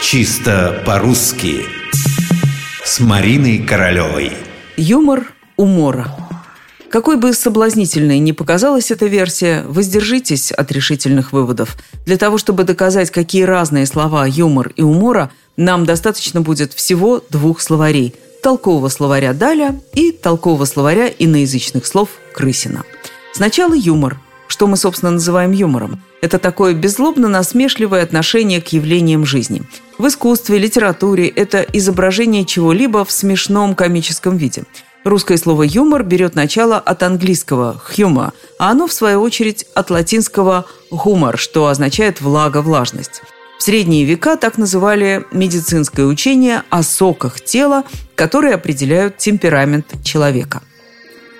Чисто по-русски С Мариной Королевой Юмор умора какой бы соблазнительной ни показалась эта версия, воздержитесь от решительных выводов. Для того, чтобы доказать, какие разные слова юмор и умора, нам достаточно будет всего двух словарей – толкового словаря Даля и толкового словаря иноязычных слов Крысина. Сначала юмор – что мы, собственно, называем юмором. Это такое беззлобно-насмешливое отношение к явлениям жизни. В искусстве, литературе это изображение чего-либо в смешном комическом виде. Русское слово «юмор» берет начало от английского «humor», а оно, в свою очередь, от латинского «humor», что означает «влага», «влажность». В средние века так называли медицинское учение о соках тела, которые определяют темперамент человека.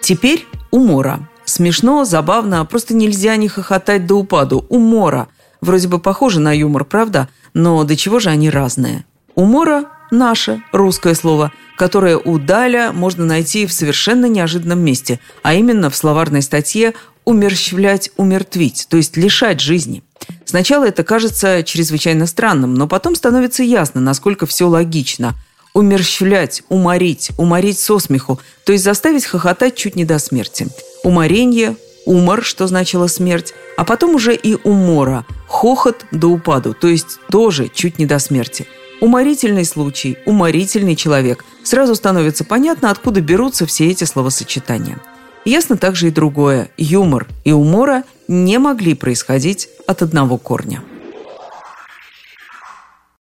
Теперь умора Смешно, забавно, просто нельзя не хохотать до упаду. Умора. Вроде бы похоже на юмор, правда? Но до чего же они разные? Умора – наше русское слово, которое у Даля можно найти в совершенно неожиданном месте, а именно в словарной статье «умерщвлять, умертвить», то есть лишать жизни. Сначала это кажется чрезвычайно странным, но потом становится ясно, насколько все логично – умерщвлять, уморить, уморить со смеху, то есть заставить хохотать чуть не до смерти. Уморенье, умор, что значило смерть, а потом уже и умора, хохот до упаду, то есть тоже чуть не до смерти. Уморительный случай, уморительный человек. Сразу становится понятно, откуда берутся все эти словосочетания. Ясно также и другое. Юмор и умора не могли происходить от одного корня.